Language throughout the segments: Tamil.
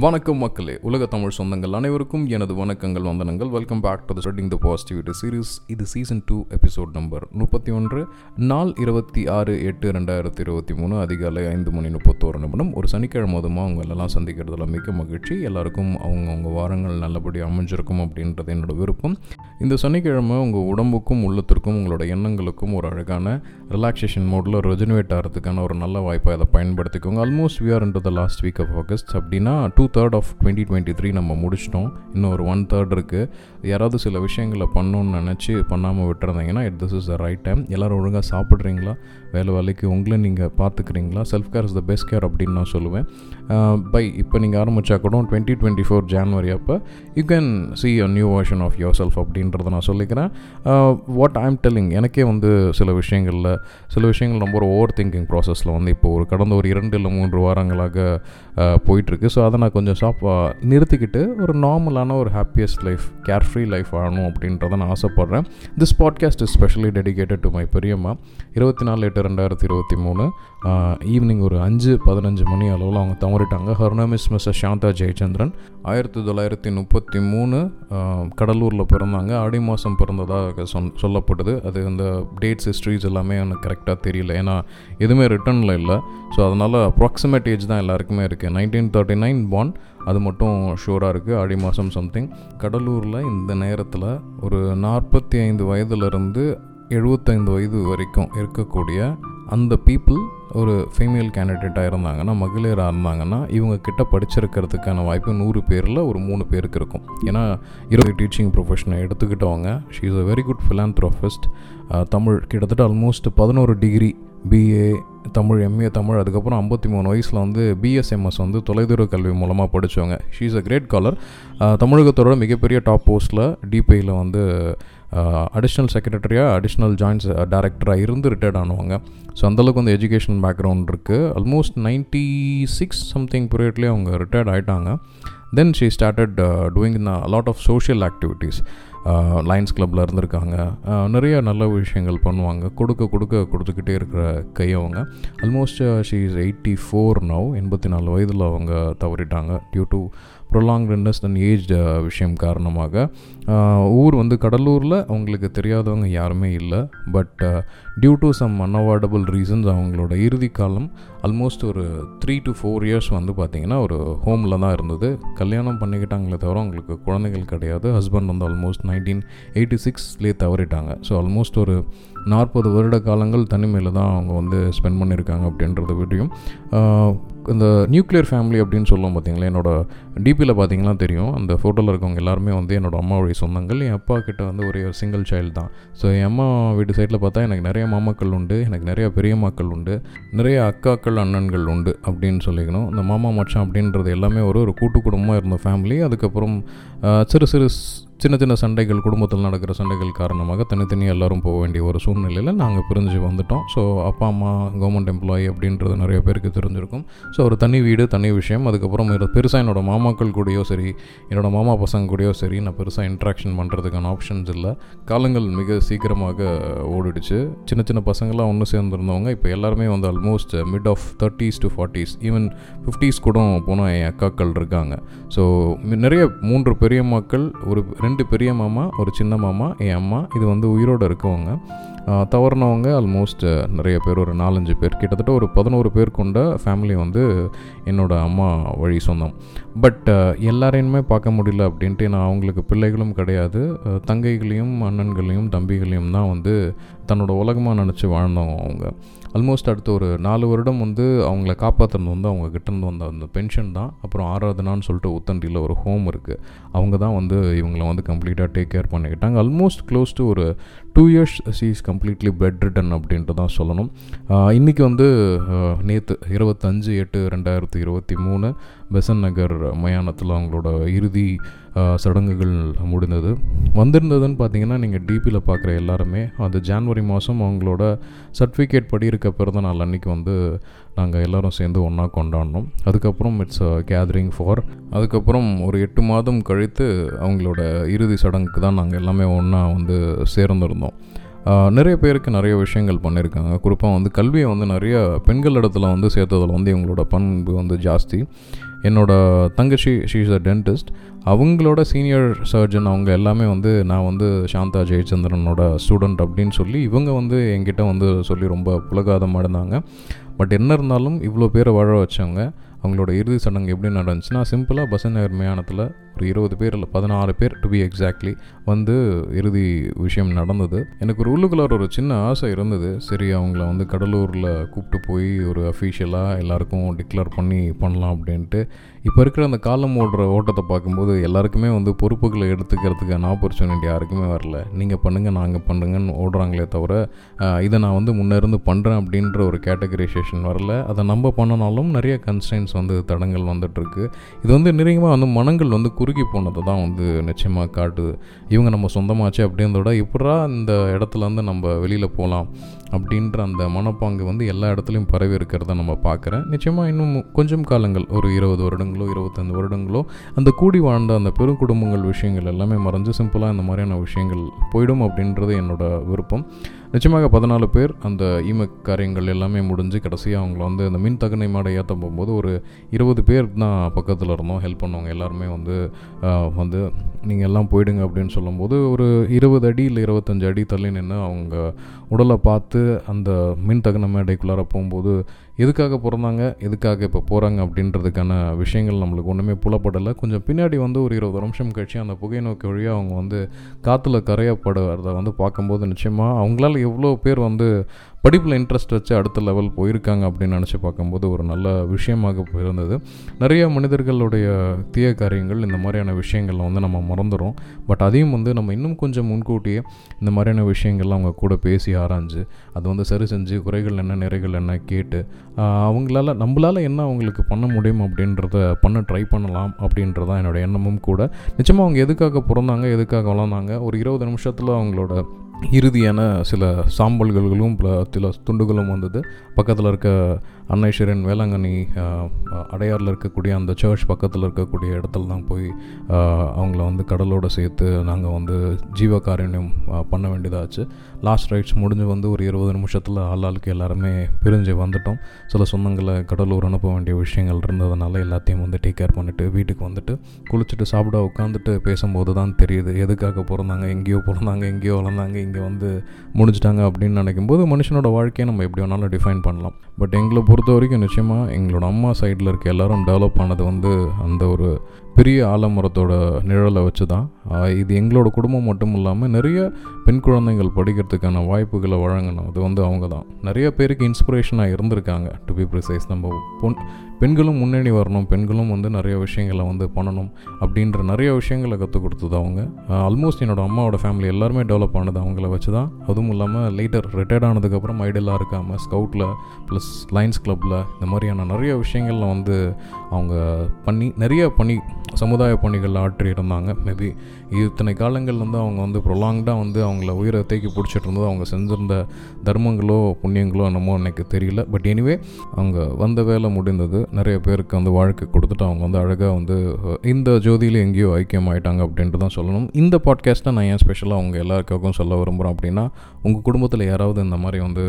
வணக்கம் மக்களே உலக தமிழ் சொந்தங்கள் அனைவருக்கும் எனது வணக்கங்கள் வந்தனங்கள். Welcome back to the spreading the positivity series இது சீசன் டூ எபிசோட் நம்பர் முப்பத்தி ஒன்று நாள் இருபத்தி ஆறு எட்டு ரெண்டாயிரத்தி இருபத்தி மூணு அதிகாலை ஐந்து மணி முப்பத்தோரு நிமிடம். ஒரு சனிக்கிழமை மதமாக அவங்க எல்லாம் சந்திக்கிறதுல மிக்க மகிழ்ச்சி. எல்லாருக்கும் அவங்கவுங்க வாரங்கள் நல்லபடியாக அமைஞ்சிருக்கும் அப்படின்றது என்னோட விருப்பம். இந்த சனிக்கிழமை உங்கள் உடம்புக்கும் உள்ளத்திற்கும் உங்களோட எண்ணங்களுக்கும் ஒரு அழகான ரிலாக்ஸேஷன் மோடில் ரெஜினுவேட் ஆகிறதுக்கான ஒரு நல்ல வாய்ப்பை அதை பயன்படுத்திக்கோங்க. Almost we are in the last week of August அப்படின்னா two third of twenty twenty three நம்ம முடிச்சிட்டோம். இன்னும் ஒரு ஒன் தேர்ட் இருக்குது யாராவது சில விஷயங்களை பண்ணணும்னு நினச்சி பண்ணாமல் விட்டுருந்தீங்கன்னா it this is the right time எல்லோரும் ஒழுங்காக சாப்பிட்றீங்களா? வேலை வேலைக்கு உங்களை நீங்கள் பார்த்துக்கிறீங்களா? Self care is the best care அப்படின்னு நான் சொல்லுவேன். பை இப்போ நீங்கள் ஆரம்பித்தா கூட டுவெண்ட்டி டுவெண்ட்டி ஃபோர் ஜான்வரி அப்போ you can see a new version of yourself அப்படின்றத நான் சொல்லிக்கிறேன். வாட் ஐம் டெல்லிங் எனக்கே வந்து சில விஷயங்களில் சில விஷயங்கள் ரொம்ப ஒரு ஓவர் திங்கிங் ப்ராசஸில் வந்து இப்போ ஒரு கடந்த ஒரு இரண்டு இல்லை மூன்று வாரங்களாக போயிட்டுருக்கு ஸோ அதை நான் கொஞ்சம் ஸ்டாப் நிறுத்திக்கிட்டு ஒரு நார்மலான ஒரு happiest life care free life ஆகணும் அப்படின்றத நான் ஆசைப்பட்றேன். This podcast is specially dedicated to my பெரியம்மா. இருபத்தி நாலு எட்டு ரெண்டாயிரத்தி இருபத்தி மூணு. ஈவினிங் ஒரு அஞ்சு பதினஞ்சு மணி அளவில் அவங்க தவறிட்டாங்க. ஹர்னமிஸ் மிஸ்ஸஸ் சாந்தா ஜெயச்சந்திரன் ஆயிரத்தி தொள்ளாயிரத்தி முப்பத்தி மூணு கடலூரில் பிறந்தாங்க. ஆடி மாதம் பிறந்ததாக சொன் சொல்லப்படுது. அது அந்த டேட்ஸ் ஹிஸ்ட்ரிஸ் எல்லாமே எனக்கு கரெக்டாக தெரியல. ஏன்னா எதுவுமே ரிட்டர்னில் இல்லை. ஸோ அதனால் அப்ராக்சிமேட் ஏஜ் தான் எல்லாருக்குமே இருக்குது நைன்டீன் தேர்ட்டி நைன் பான் அது மட்டும் ஷூராக இருக்குது ஆடி மாதம் சம்திங் கடலூரில் இந்த நேரத்தில் ஒரு நாற்பத்தி ஐந்து வயதுலேருந்து எழுபத்தைந்து வயது வரைக்கும் இருக்கக்கூடிய அந்த பீப்புள் ஒரு ஃபீமேல் கேண்டிடேட்டாக இருந்தாங்கன்னா மகளிராக இருந்தாங்கன்னா இவங்க கிட்ட படிச்சிருக்கிறதுக்கான வாய்ப்பு நூறு பேரில் ஒரு மூணு பேருக்கு இருக்கும். ஏன்னா இருபது டீச்சிங் ப்ரொஃபஷனை எடுத்துக்கிட்டவங்க she is a very good philanthropist Tamil கிட்டத்தட்ட ஆல்மோஸ்ட் பதினோரு degree BA Tamil MA Tamil அதுக்கப்புறம் ஐம்பத்தி மூணு வயசில் வந்து பிஎஸ்எம்எஸ் வந்து தொலைதூர கல்வி மூலமாக படித்தவங்க she is a great scholar தமிழகத்தோட மிகப்பெரிய டாப் போஸ்ட்டில் டிபிஐயில் வந்து அடிஷ்னல் செக்ரட்டரியாக அடிஷ்னல் ஜாயின்ஸ் டேரக்டராக இருந்து ரிட்டையர்ட் ஆனவங்க. ஸோ அந்தளவுக்கு வந்து எஜுகேஷன் பேக்ரவுண்ட் இருக்குது ஆல்மோஸ்ட் நைன்ட்டி சிக்ஸ் சம்திங் பீரியட்லேயே அவங்க ரிட்டையர்ட் ஆகிட்டாங்க then she started doing in lot of social activities Lions கிளப்பில் இருந்திருக்காங்க. நிறைய நல்ல விஷயங்கள் பண்ணுவாங்க. கொடுக்க கொடுக்க கொடுத்துக்கிட்டே இருக்கிற கையவங்க almost she is eighty four now எண்பத்தி நாலு வயதில் அவங்க தவறிட்டாங்க due to prolong rents and age விஷயம் காரணமாக. ஊர் வந்து கடலூரில் அவங்களுக்கு தெரியாதவங்க யாருமே இல்லை. But due to some unavoidable reasons அவங்களோட இறுதி காலம் ஆல்மோஸ்ட் ஒரு த்ரீ டு ஃபோர் இயர்ஸ் வந்து பார்த்திங்கன்னா ஒரு ஹோமில் தான் இருந்தது. கல்யாணம் பண்ணிக்கிட்டாங்களே தவிர அவங்களுக்கு குழந்தைகள் கிடையாது. ஹஸ்பண்ட் வந்து ஆல்மோஸ்ட் நைன்டீன் எயிட்டி சிக்ஸ்லேயே தவறிட்டாங்க. ஸோ ஆல்மோஸ்ட் ஒரு நாற்பது வருட காலங்கள் தனிமையில் தான் அவங்க வந்து ஸ்பெண்ட் பண்ணியிருக்காங்க அப்படின்றத விடையும். இந்த நியூக்ளியர் ஃபேமிலி அப்படின்னு சொல்லுவோம் பார்த்தீங்களா என்னோட டிபியில் பார்த்தீங்கன்னா தெரியும். அந்த ஃபோட்டோவில் இருக்கவங்க எல்லாருமே வந்து என்னோடய அம்மாவுடைய சொந்தங்கள் என் அப்பா கிட்ட வந்து ஒரே ஒரு சிங்கிள் சைல்டு தான். ஸோ என் அம்மா வீட்டு சைடில் பார்த்தா எனக்கு நிறைய மாமாக்கள் உண்டு எனக்கு நிறைய பெரியம்மாக்கள் உண்டு நிறைய அக்காக்கள் அண்ணன்கள் உண்டு அப்படின்னு சொல்லிக்கணும். இந்த மாமா மச்சான் அப்படின்றது எல்லாமே ஒரு ஒரு கூட்டு குடும்பமாக இருந்த ஃபேமிலி அதுக்கப்புறம் சிறு சிறு சின்ன சின்ன சண்டைகள் குடும்பத்தில் நடக்கிற சண்டைகள் காரணமாக தனித்தனியாக எல்லோரும் போக வேண்டிய ஒரு சூழ்நிலையில் நாங்கள் பிரிஞ்சு வந்துட்டோம். ஸோ அப்பா அம்மா கவர்மெண்ட் எம்ப்ளாயி அப்படின்றது நிறைய பேருக்கு தெரிஞ்சிருக்கும். ஸோ ஒரு தனி வீடு தனி விஷயம். அதுக்கப்புறம் பெருசாக என்னோடய மாமாக்கள் கூடயோ சரி என்னோடய மாமா பசங்க கூடயோ சரி நான் பெருசாக இன்ட்ராக்ஷன் பண்ணுறதுக்கான ஆப்ஷன்ஸ் இல்லை. காலங்கள் மிக சீக்கிரமாக ஓடிடுச்சு. சின்ன சின்ன பசங்களாம் ஒன்று சேர்ந்துருந்தவங்க இப்போ எல்லாருமே வந்து almost mid of thirties to forties even fifties கூட போனால் என் அக்காக்கள் இருக்காங்க. ஸோ நிறைய மூன்று பெரிய மக்கள் ஒரு ரெண்டு பெரிய மாமா ஒரு சின்ன மாமா என் அம்மா இது வந்து உயிரோடு இருக்கவங்க. தவறினவங்க ஆல்மோஸ்ட் நிறைய பேர் ஒரு நாலஞ்சு பேர். கிட்டத்தட்ட ஒரு பதினோரு பேர் கொண்ட ஃபேமிலி வந்து என்னோடய அம்மா வழி சொந்தம். பட் எல்லாரையுமே பார்க்க முடியல அப்படின்ட்டு நான் அவங்களுக்கு பிள்ளைகளும் கிடையாது. தங்கைகளையும் அண்ணன்களையும் தம்பிகளையும் தான் வந்து தன்னோட உலகமாக நினச்சி வாழ்ந்தவங்க அவங்க. ஆல்மோஸ்ட் அடுத்த ஒரு நாலு வருடம் வந்து அவங்கள காப்பாற்றுறது வந்து அவங்க கிட்டேருந்து வந்த அந்த பென்ஷன் தான். அப்புறம் ஆராதனான்னு சொல்லிட்டு உத்தண்டியில் ஒரு ஹோம் இருக்குது அவங்க தான் வந்து இவங்கள வந்து கம்ப்ளீட்டாக டேக் கேர் பண்ணிக்கிட்டாங்க. ஆல்மோஸ்ட் க்ளோஸ் டு ஒரு two years she is completely bedridden அப்படின்ட்டு தான் சொல்லணும் இன்றைக்கி வந்து நேற்று இருபத்தஞ்சு எட்டு ரெண்டாயிரத்தி இருபத்தி மூணு பெசன் நகர் மயானத்தில் அவங்களோட இறுதி சடங்குகள் முடிந்தது. வந்திருந்ததுன்னு பார்த்தீங்கன்னா நீங்கள் டிபியில் பார்க்குற எல்லாருமே அந்த ஜான்வரி மாதம் அவங்களோட சர்டிஃபிகேட் படி இருக்க பிறந்த நாள் அன்றைக்கி வந்து நாங்கள் எல்லோரும் சேர்ந்து ஒன்றா கொண்டாடினோம். அதுக்கப்புறம் இட்ஸ் கேதரிங் ஃபார் அதுக்கப்புறம் ஒரு எட்டு மாதம் கழித்து அவங்களோட இறுதி சடங்குக்கு தான் நாங்கள் எல்லாமே ஒன்றா வந்து சேர்ந்துருந்தோம். நிறைய பேருக்கு நிறைய விஷயங்கள் பண்ணியிருக்காங்க. குறிப்பாக வந்து கல்வியை வந்து நிறைய பெண்கள் இடத்துல வந்து சேர்த்ததில் வந்து இவங்களோட பண்பு வந்து ஜாஸ்தி. என்னோடய தங்கச்சி ஷீ இஸ் அ டென்டிஸ்ட் அவங்களோட சீனியர் சர்ஜன் அவங்க எல்லாமே வந்து நான் வந்து சாந்தா ஜெயச்சந்திரனோட ஸ்டூடெண்ட் அப்படின்னு சொல்லி இவங்க வந்து என்கிட்ட வந்து சொல்லி ரொம்ப புலகாதமாக இருந்தாங்க. பட் என்ன இருந்தாலும் இவ்வளோ பேரை வாழ வச்சவங்க அவங்களோட இறுதி சடங்கு எப்படி நடந்துச்சுன்னா சிம்பிளாக பசநகர் மயானத்தில் ஒரு இருபது பேர் இல்லை பதினாறு பேர் டு பி எக்ஸாக்ட்லி வந்து இறுதி விஷயம் நடந்தது. எனக்கு ஒரு உள்ளுக்குள்ளார ஒரு சின்ன ஆசை இருந்தது. சரி அவங்கள வந்து கடலூரில் கூப்பிட்டு போய் ஒரு அஃபீஷியலாக எல்லாருக்கும் டிக்ளேர் பண்ணி பண்ணலாம் அப்படின்ட்டு இப்போ இருக்கிற அந்த காலம் ஓடுற ஓட்டத்தை பார்க்கும்போது எல்லாருக்குமே வந்து பொறுப்புகளை எடுத்துக்கிறதுக்கான ஆப்பர்ச்சுனிட்டி யாருக்குமே வரல. நீங்கள் பண்ணுங்கள் நாங்கள் பண்ணுங்கன்னு ஓடுறாங்களே தவிர இதை நான் வந்து முன்னே இருந்து பண்ணுறேன் அப்படின்ற ஒரு கேட்டகரைசேஷன் வரல. அதை நம்ம பண்ணனாலும் நிறைய கன்ஸ்டன்ஸ் வந்து தடங்கள் வந்துட்டுருக்கு இது வந்து நிறையமாக வந்து மனங்கள் வந்து குறுகி போனதை தான் வந்து நிச்சயமாக காட்டுது. இவங்க நம்ம சொந்தமாச்சு அப்படின்றத இப்படா இந்த இடத்துலேருந்து நம்ம வெளியில் போகலாம் அப்படின்ற அந்த மனப்பாங்கு வந்து எல்லா இடத்துலையும் பரவி இருக்கிறத நம்ம பார்க்குறேன். நிச்சயமாக இன்னும் கொஞ்சம் காலங்கள் ஒரு இருபது வருடங்களோ இருபத்தைந்து வருடங்களோ அந்த கூடி வாழ்ந்த அந்த பெருங்குடும்பங்கள் விஷயங்கள் எல்லாமே மறைஞ்சு சிம்பிளாக இந்த மாதிரியான விஷயங்கள் போயிடும் அப்படின்றது என்னோட விருப்பம். நிச்சயமாக பதினாலு பேர் அந்த ஈமக் காரியங்கள் எல்லாமே முடிஞ்சு கடைசியாக அவங்கள வந்து அந்த மின் தகனை மாடை ஏற்ற போகும்போது ஒரு இருபது பேர் தான் பக்கத்தில் இருந்தோம். ஹெல்ப் பண்ணவங்க எல்லாருமே வந்து வந்து நீங்கள் எல்லாம் போயிடுங்க அப்படின்னு சொல்லும்போது ஒரு இருபது அடி இல்லை இருபத்தஞ்சு அடி தள்ளி நின்று அவங்க உடலை பார்த்து அந்த மின் தகன மேடைக்குள்ளார போகும்போது எதுக்காக பிறந்தாங்க எதுக்காக இப்போ போகிறாங்க அப்படின்றதுக்கான விஷயங்கள் நம்மளுக்கு ஒன்றுமே புலப்படலை. கொஞ்சம் பின்னாடி வந்து ஒரு இருபது நிமிஷம் கழிச்சு அந்த புகை நோக்கி வழியாக அவங்க வந்து காற்றுல கரையப்படுறத வந்து பார்க்கும்போது நிச்சயமாக அவங்களால எவ்வளோ பேர் வந்து படிப்பில் இன்ட்ரெஸ்ட் வச்சு அடுத்த லெவல் போயிருக்காங்க அப்படின்னு நினச்சி பார்க்கும்போது ஒரு நல்ல விஷயமாக இருந்தது நிறைய மனிதர்களுடைய தீய காரியங்கள் இந்த மாதிரியான விஷயங்களில் வந்து நம்ம மறந்துடும் பட் அதையும் வந்து நம்ம இன்னும் கொஞ்சம் முன்கூட்டியே இந்த மாதிரியான விஷயங்கள்லாம் அவங்க கூட பேசி ஆராய்ஞ்சு அது வந்து சரி செஞ்சு குறைகள் என்ன நிறைகள் என்ன கேட்டு அவங்களால நம்மளால் என்ன அவங்களுக்கு பண்ண முடியும் அப்படின்றத பண்ண ட்ரை பண்ணலாம் அப்படின்றதான் என்னோட எண்ணமும் கூட. நிச்சயமாக அவங்க எதுக்காக பிறந்தாங்க எதுக்காக வளர்ந்தாங்க ஒரு இருபது நிமிஷத்தில் அவங்களோட இறுதியான சில சாம்பல்களும் சில துண்டுகளும் வந்தது. பக்கத்தில் இருக்க அன்னைஸ்வரன் வேளாங்கண்ணி அடையாரில் இருக்கக்கூடிய அந்த சர்ச் பக்கத்தில் இருக்கக்கூடிய இடத்துல தான் போய் அவங்கள வந்து கடலோடு சேர்த்து நாங்கள் வந்து ஜீவகாரண்யம் பண்ண வேண்டியதாச்சு. லாஸ்ட் ரைட்ஸ் முடிஞ்சு வந்து ஒரு இருபது நிமிஷத்தில் ஆளாளுக்கு எல்லாருமே பிரிஞ்சு வந்துட்டோம். சில சொந்தங்களை கடலூர் அனுப்ப வேண்டிய விஷயங்கள் இருந்ததுனால எல்லாத்தையும் வந்து டேக் கேர் பண்ணிவிட்டு வீட்டுக்கு வந்துட்டு குளிச்சுட்டு சாப்பிட உட்காந்துட்டு பேசும்போது தான் தெரியுது. எதுக்காக பிறந்தாங்க எங்கேயோ பிறந்தாங்க எங்கேயோ வளர்ந்தாங்க இங்கே வந்து முடிஞ்சிட்டாங்க அப்படின்னு நினைக்கும்போது மனுஷனோட வாழ்க்கையை நம்ம எப்படி வேணாலும் டிஃபைன் பண்ணலாம். பட் எங்களை பொறுத்த வரைக்கும் நிச்சயமாக எங்களோட அம்மா சைடில் இருக்க எல்லோரும் டெவலப் ஆனது வந்து அந்த ஒரு பெரிய ஆலமரத்தோட நிழலை வச்சு தான் இது எங்களோட குடும்பம் மட்டும் இல்லாமல் நிறைய பெண் குழந்தைகள் படிக்கிறதுக்கான வாய்ப்புகளை வழங்கணும் அது வந்து அவங்க தான் நிறைய பேருக்கு இன்ஸ்பிரேஷனாக இருந்திருக்காங்க டு பி ப்ரிசைஸ் நம்ம பொன் பெண்களும் முன்னணி வரணும் பெண்களும் வந்து நிறைய விஷயங்களை வந்து பண்ணணும் அப்படின்ற நிறைய விஷயங்களை கற்றுக் கொடுத்தது அவங்க. ஆல்மோஸ்ட் என்னோடய அம்மாவோட ஃபேமிலி எல்லாருமே டெவலப் ஆனது அவங்கள வச்சு தான் அதுவும் இல்லாமல் லேட்டர் ரிட்டையர்ட் ஆனதுக்கப்புறம் ஐடியலாக இருக்காமல் ஸ்கவுட்டில் ப்ளஸ் லைன்ஸ் கிளப்பில் இந்த மாதிரியான நிறைய விஷயங்களில் வந்து அவங்க பண்ணி நிறைய பண்ணி சமுதாய பணிகள் ஆற்றி இருந்தாங்க. மேபி இத்தனை காலங்கள் வந்து அவங்க வந்து ப்ரொலாங்டாக வந்து அவங்கள உயிரை தேக்கி பிடிச்சிட்டு இருந்தது அவங்க செஞ்சிருந்த தர்மங்களோ புண்ணியங்களோ என்னமோ எனக்கு தெரியல. பட் எனிவே அவங்க வந்த வேலை முடிந்தது. நிறைய பேருக்கு வந்து வாழ்க்கை கொடுத்துட்டு அவங்க வந்து அழகாக வந்து இந்த ஜோதியில் எங்கேயோ ஐக்கியம் ஆகிட்டாங்க அப்படின்ட்டு தான் சொல்லணும். இந்த பாட்காஸ்ட்டை நான் ஏன் ஸ்பெஷலாக அவங்க எல்லாருக்காகவும் சொல்ல விரும்புகிறேன் அப்படின்னா உங்கள் குடும்பத்தில் யாராவது இந்த மாதிரி வந்து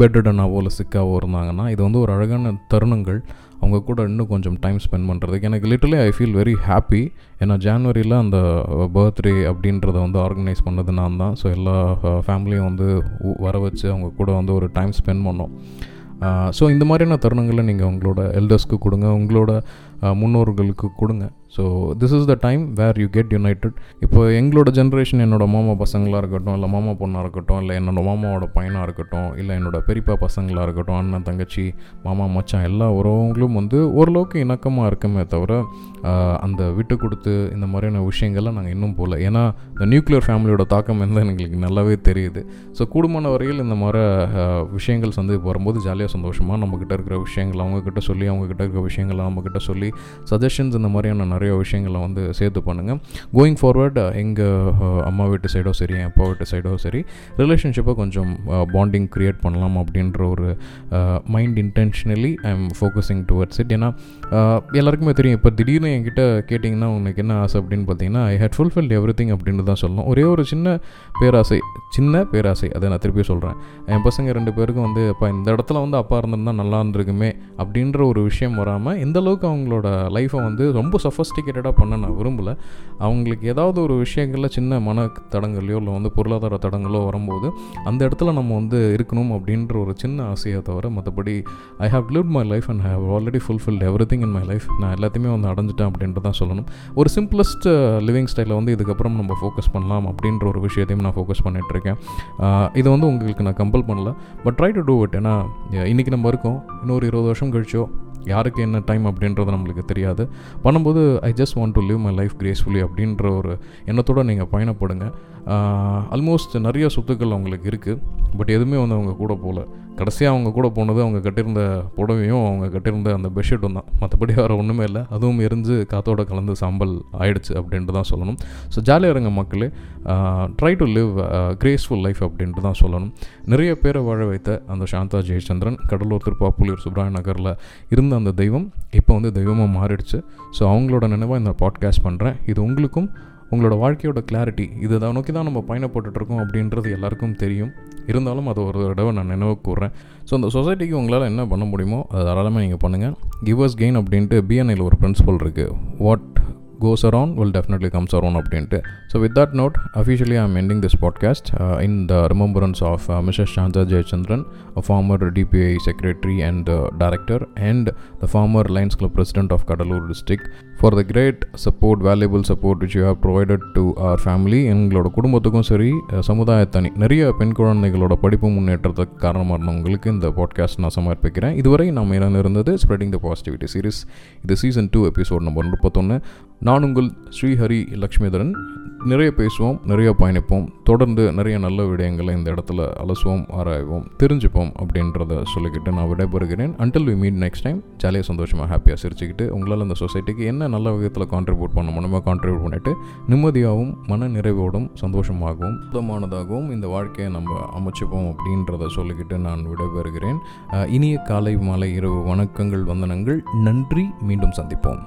பெட்ரிடனாவோ இல்லை சிக்காவோ இருந்தாங்கன்னா இது வந்து ஒரு அழகான தருணங்கள். அவங்க கூட இன்னும் கொஞ்சம் டைம் ஸ்பெண்ட் பண்ணுறதுக்கு எனக்கு literally I feel very happy ஏன்னா ஜான்வரியில் அந்த பர்த்டே அப்படின்றத வந்து ஆர்கனைஸ் பண்ணது நான் தான். ஸோ எல்லா ஃபேமிலியும் வந்து வர வச்சு அவங்க கூட வந்து ஒரு டைம் ஸ்பெண்ட் பண்ணோம். ஸோ இந்த மாதிரியான தருணங்களை நீங்கள் உங்களோட எல்டர்ஸ்க்கு கொடுங்க. உங்களோட முன்னோர்களுக்கு கொடுங்க. So this is the time where you get united இப்போ எங்களோட ஜென்ரேஷன் என்னோடய மாமா பசங்களாக இருக்கட்டும் இல்லை மாமா பொண்ணாக இருக்கட்டும் இல்லை என்னோடய மாமாவோட பையனாக இருக்கட்டும் இல்லை என்னோடய பெரியப்பா பசங்களாக இருக்கட்டும் அண்ணன் தங்கச்சி மாமா மச்சான் எல்லா உறவுகளும் வந்து ஓரளவுக்கு இணக்கமாக இருக்குமே தவிர அந்த விட்டு கொடுத்து இந்த மாதிரியான விஷயங்கள்லாம் நாங்கள் இன்னும் போகல ஏன்னா இந்த நியூக்ளியர் ஃபேமிலியோட தாக்கம் வந்து எங்களுக்கு நல்லாவே தெரியுது. ஸோ கூடுமான வரையில் இந்த மாதிரி விஷயங்கள் வந்து வரும்போது ஜாலியாக சந்தோஷமாக நம்மக்கிட்ட இருக்கிற விஷயங்கள் அவங்கக்கிட்ட சொல்லி அவங்கக்கிட்ட இருக்கிற விஷயங்களை நம்மக்கிட்ட சொல்லி மாதிரி சஜஷன்ஸ் இந்த மாதிரியான நிறைய விஷயங்களை வந்து சேர்த்து பண்ணுங்கள் கோயிங் ஃபார்வர்டு எங்கள் அம்மா வீட்டு சைடோ சரி என் அப்பா வீட்டு சைடோ சரி ரிலேஷன்ஷிப்பை கொஞ்சம் பாண்டிங் க்ரியேட் பண்ணலாம் அப்படின்ற ஒரு mind intentionally I am focusing towards it ஏன்னா எல்லாருக்குமே தெரியும் இப்போ திடீர்னு என்கிட்ட கேட்டிங்கன்னா உனக்கு என்ன ஆசை? அப்படின்னு பார்த்தீங்கன்னா I had fulfil everything அப்படின்னு தான் சொல்லணும். ஒரே ஒரு சின்ன பேராசை சின்ன பேராசை அதை நான் திருப்பி சொல்கிறேன் என் பசங்க ரெண்டு பேருக்கும் வந்து அப்பா இந்த இடத்துல வந்து அப்பா இருந்திருந்தால் நல்லா இருந்திருக்குமே அப்படின்ற ஒரு விஷயம் வராமல் எந்தளவுக்கு அளவுக்கு அவங்களோட லைஃப்பை வந்து ரொம்ப சஃபஸ்டிகேட்டடாக பண்ண நான் விரும்பலை. அவங்களுக்கு ஏதாவது ஒரு விஷயங்களில் சின்ன மன தடங்களையோ இல்லை வந்து பொருளாதார தடங்களோ வரும்போது அந்த இடத்துல நம்ம வந்து இருக்கணும் அப்படின்ற ஒரு சின்ன ஆசையை தவிர மற்றபடி I have live my life and have already fulfilled everything in my life நான் எல்லாத்தையுமே வந்து அடைஞ்சிட்டேன் அப்படின்ட்டு தான் சொல்லணும். ஒரு சிம்பிளஸ்ட் லிவிங் ஸ்டைலில் வந்து இதுக்கப்புறம் நம்ம ஃபோக்கஸ் பண்ணலாம் அப்படின்ற ஒரு விஷயத்தையும் நான் ஃபோக்கஸ் பண்ணிகிட்ருக்கேன் இது வந்து உங்களுக்கு நான் கம்பல் பண்ணல. But try to do it ஏன்னா இன்றைக்கி நம்ம இருக்கோம். இன்னொரு இருபது வருஷம் கழிச்சோ யாருக்கு என்ன டைம் அப்படின்றது நம்மளுக்கு தெரியாது. பண்ணும்போது I just want to live my life gracefully அப்படின்ற ஒரு எண்ணத்தோடு நீங்கள் பயணப்படுங்க. ஆல்மோஸ்ட் நிறைய சொத்துக்கள் அவங்களுக்கு இருக்குது பட் எதுவுமே வந்து அவங்க கூட போகல கடைசியாக அவங்க கூட போனது அவங்க கட்டியிருந்த புடவையும் அவங்க கட்டியிருந்த அந்த பெட்ஷீட்டும் தான். மற்றபடி வேறு ஒன்றுமே இல்லை. அதுவும் எரிஞ்சு காத்தோட கலந்து சாம்பல் ஆயிடுச்சு அப்படின்ட்டு தான் சொல்லணும். ஸோ ஜாலியாக இருங்க மக்களே. Try to live graceful life அப்படின்ட்டு தான் சொல்லணும். நிறைய பேரை வாழ வைத்த அந்த சாந்தா ஜெயச்சந்திரன் கடலூர் திருப்பாப்புலியூர் சுப்ராய நகரில் இருந்த அந்த தெய்வம் இப்போ வந்து தெய்வமாக மாறிடுச்சு. ஸோ அவங்களோட நினைவாக இந்த பாட்காஸ்ட் பண்ணுறேன் இது உங்களுக்கும் உங்களோட வாழ்க்கையோட கிளாரிட்டி இதை தான் நோக்கி தான் நம்ம பயணப்பட்டுருக்கோம் அப்படின்றது எல்லாருக்கும் தெரியும். இருந்தாலும் அதை ஒரு தடவை நான் நினைவு கூறுறேன் ஸோ அந்த சொசைட்டிக்கு உங்களால் என்ன பண்ண முடியுமோ அதை தாராளமாக நீங்கள் பண்ணுங்கள் கிவர்ஸ் கெயின் அப்படின்ட்டு பிஎன்ஐயில் ஒரு பிரின்சிபல் இருக்குது what goes around will definitely comes around அப்படின்ட்டு. So with that note officially I am ending this podcast in the remembrance of Mrs Shantha Jayachandran a former DPI secretary and director and the former former club president of Cuddalore district for the great support valuable support which you have provided to our family எங்களோட குடும்பத்துக்கும் சரி சமுதாயத்தனி நிறைய பெண் குழந்தைகளோட படிப்பு முன்னேற்றத்துக்கு காரணமாக இருந்தவங்களுக்கு இந்த பாட்காஸ்ட் நான் சமர்ப்பிக்கிறேன். இதுவரை நம்ம இடம் இருந்தது ஸ்ப்ரெடிங் த பாசிட்டிவிட்டி சீரிஸ் இது சீசன் டூ எபிசோட் நம்பர் முப்பத்தொன்று நான் உங்கள் ஸ்ரீஹரி லக்ஷ்மிதரன். நிறைய பேசுவோம் நிறைய பயணிப்போம் தொடர்ந்து நிறைய நல்ல விடயங்களை இந்த இடத்துல அலசுவோம் ஆராய்வோம் தெரிஞ்சுப்போம் அப்படின்றத சொல்லிக்கிட்டு நான் விடைபெறுகிறேன். Until we meet next time ஜாலியாக சந்தோஷமாக ஹாப்பியாக சிரிச்சுக்கிட்டு உங்களால் இந்த சொசைட்டிக்கு என்ன நல்ல விதத்தில் கான்ட்ரிபியூட் பண்ண முடியுமோ கான்ட்ரிபியூட் பண்ணிவிட்டு நிம்மதியாகவும் மன நிறைவோடும் சந்தோஷமாகவும் சுத்தமானதாகவும் இந்த வாழ்க்கையை நம்ம அமைச்சுப்போம் அப்படின்றத சொல்லிக்கிட்டு நான் விடைபெறுகிறேன். இனிய காலை மாலை இரவு வணக்கங்கள் வந்தனங்கள். நன்றி மீண்டும் சந்திப்போம்.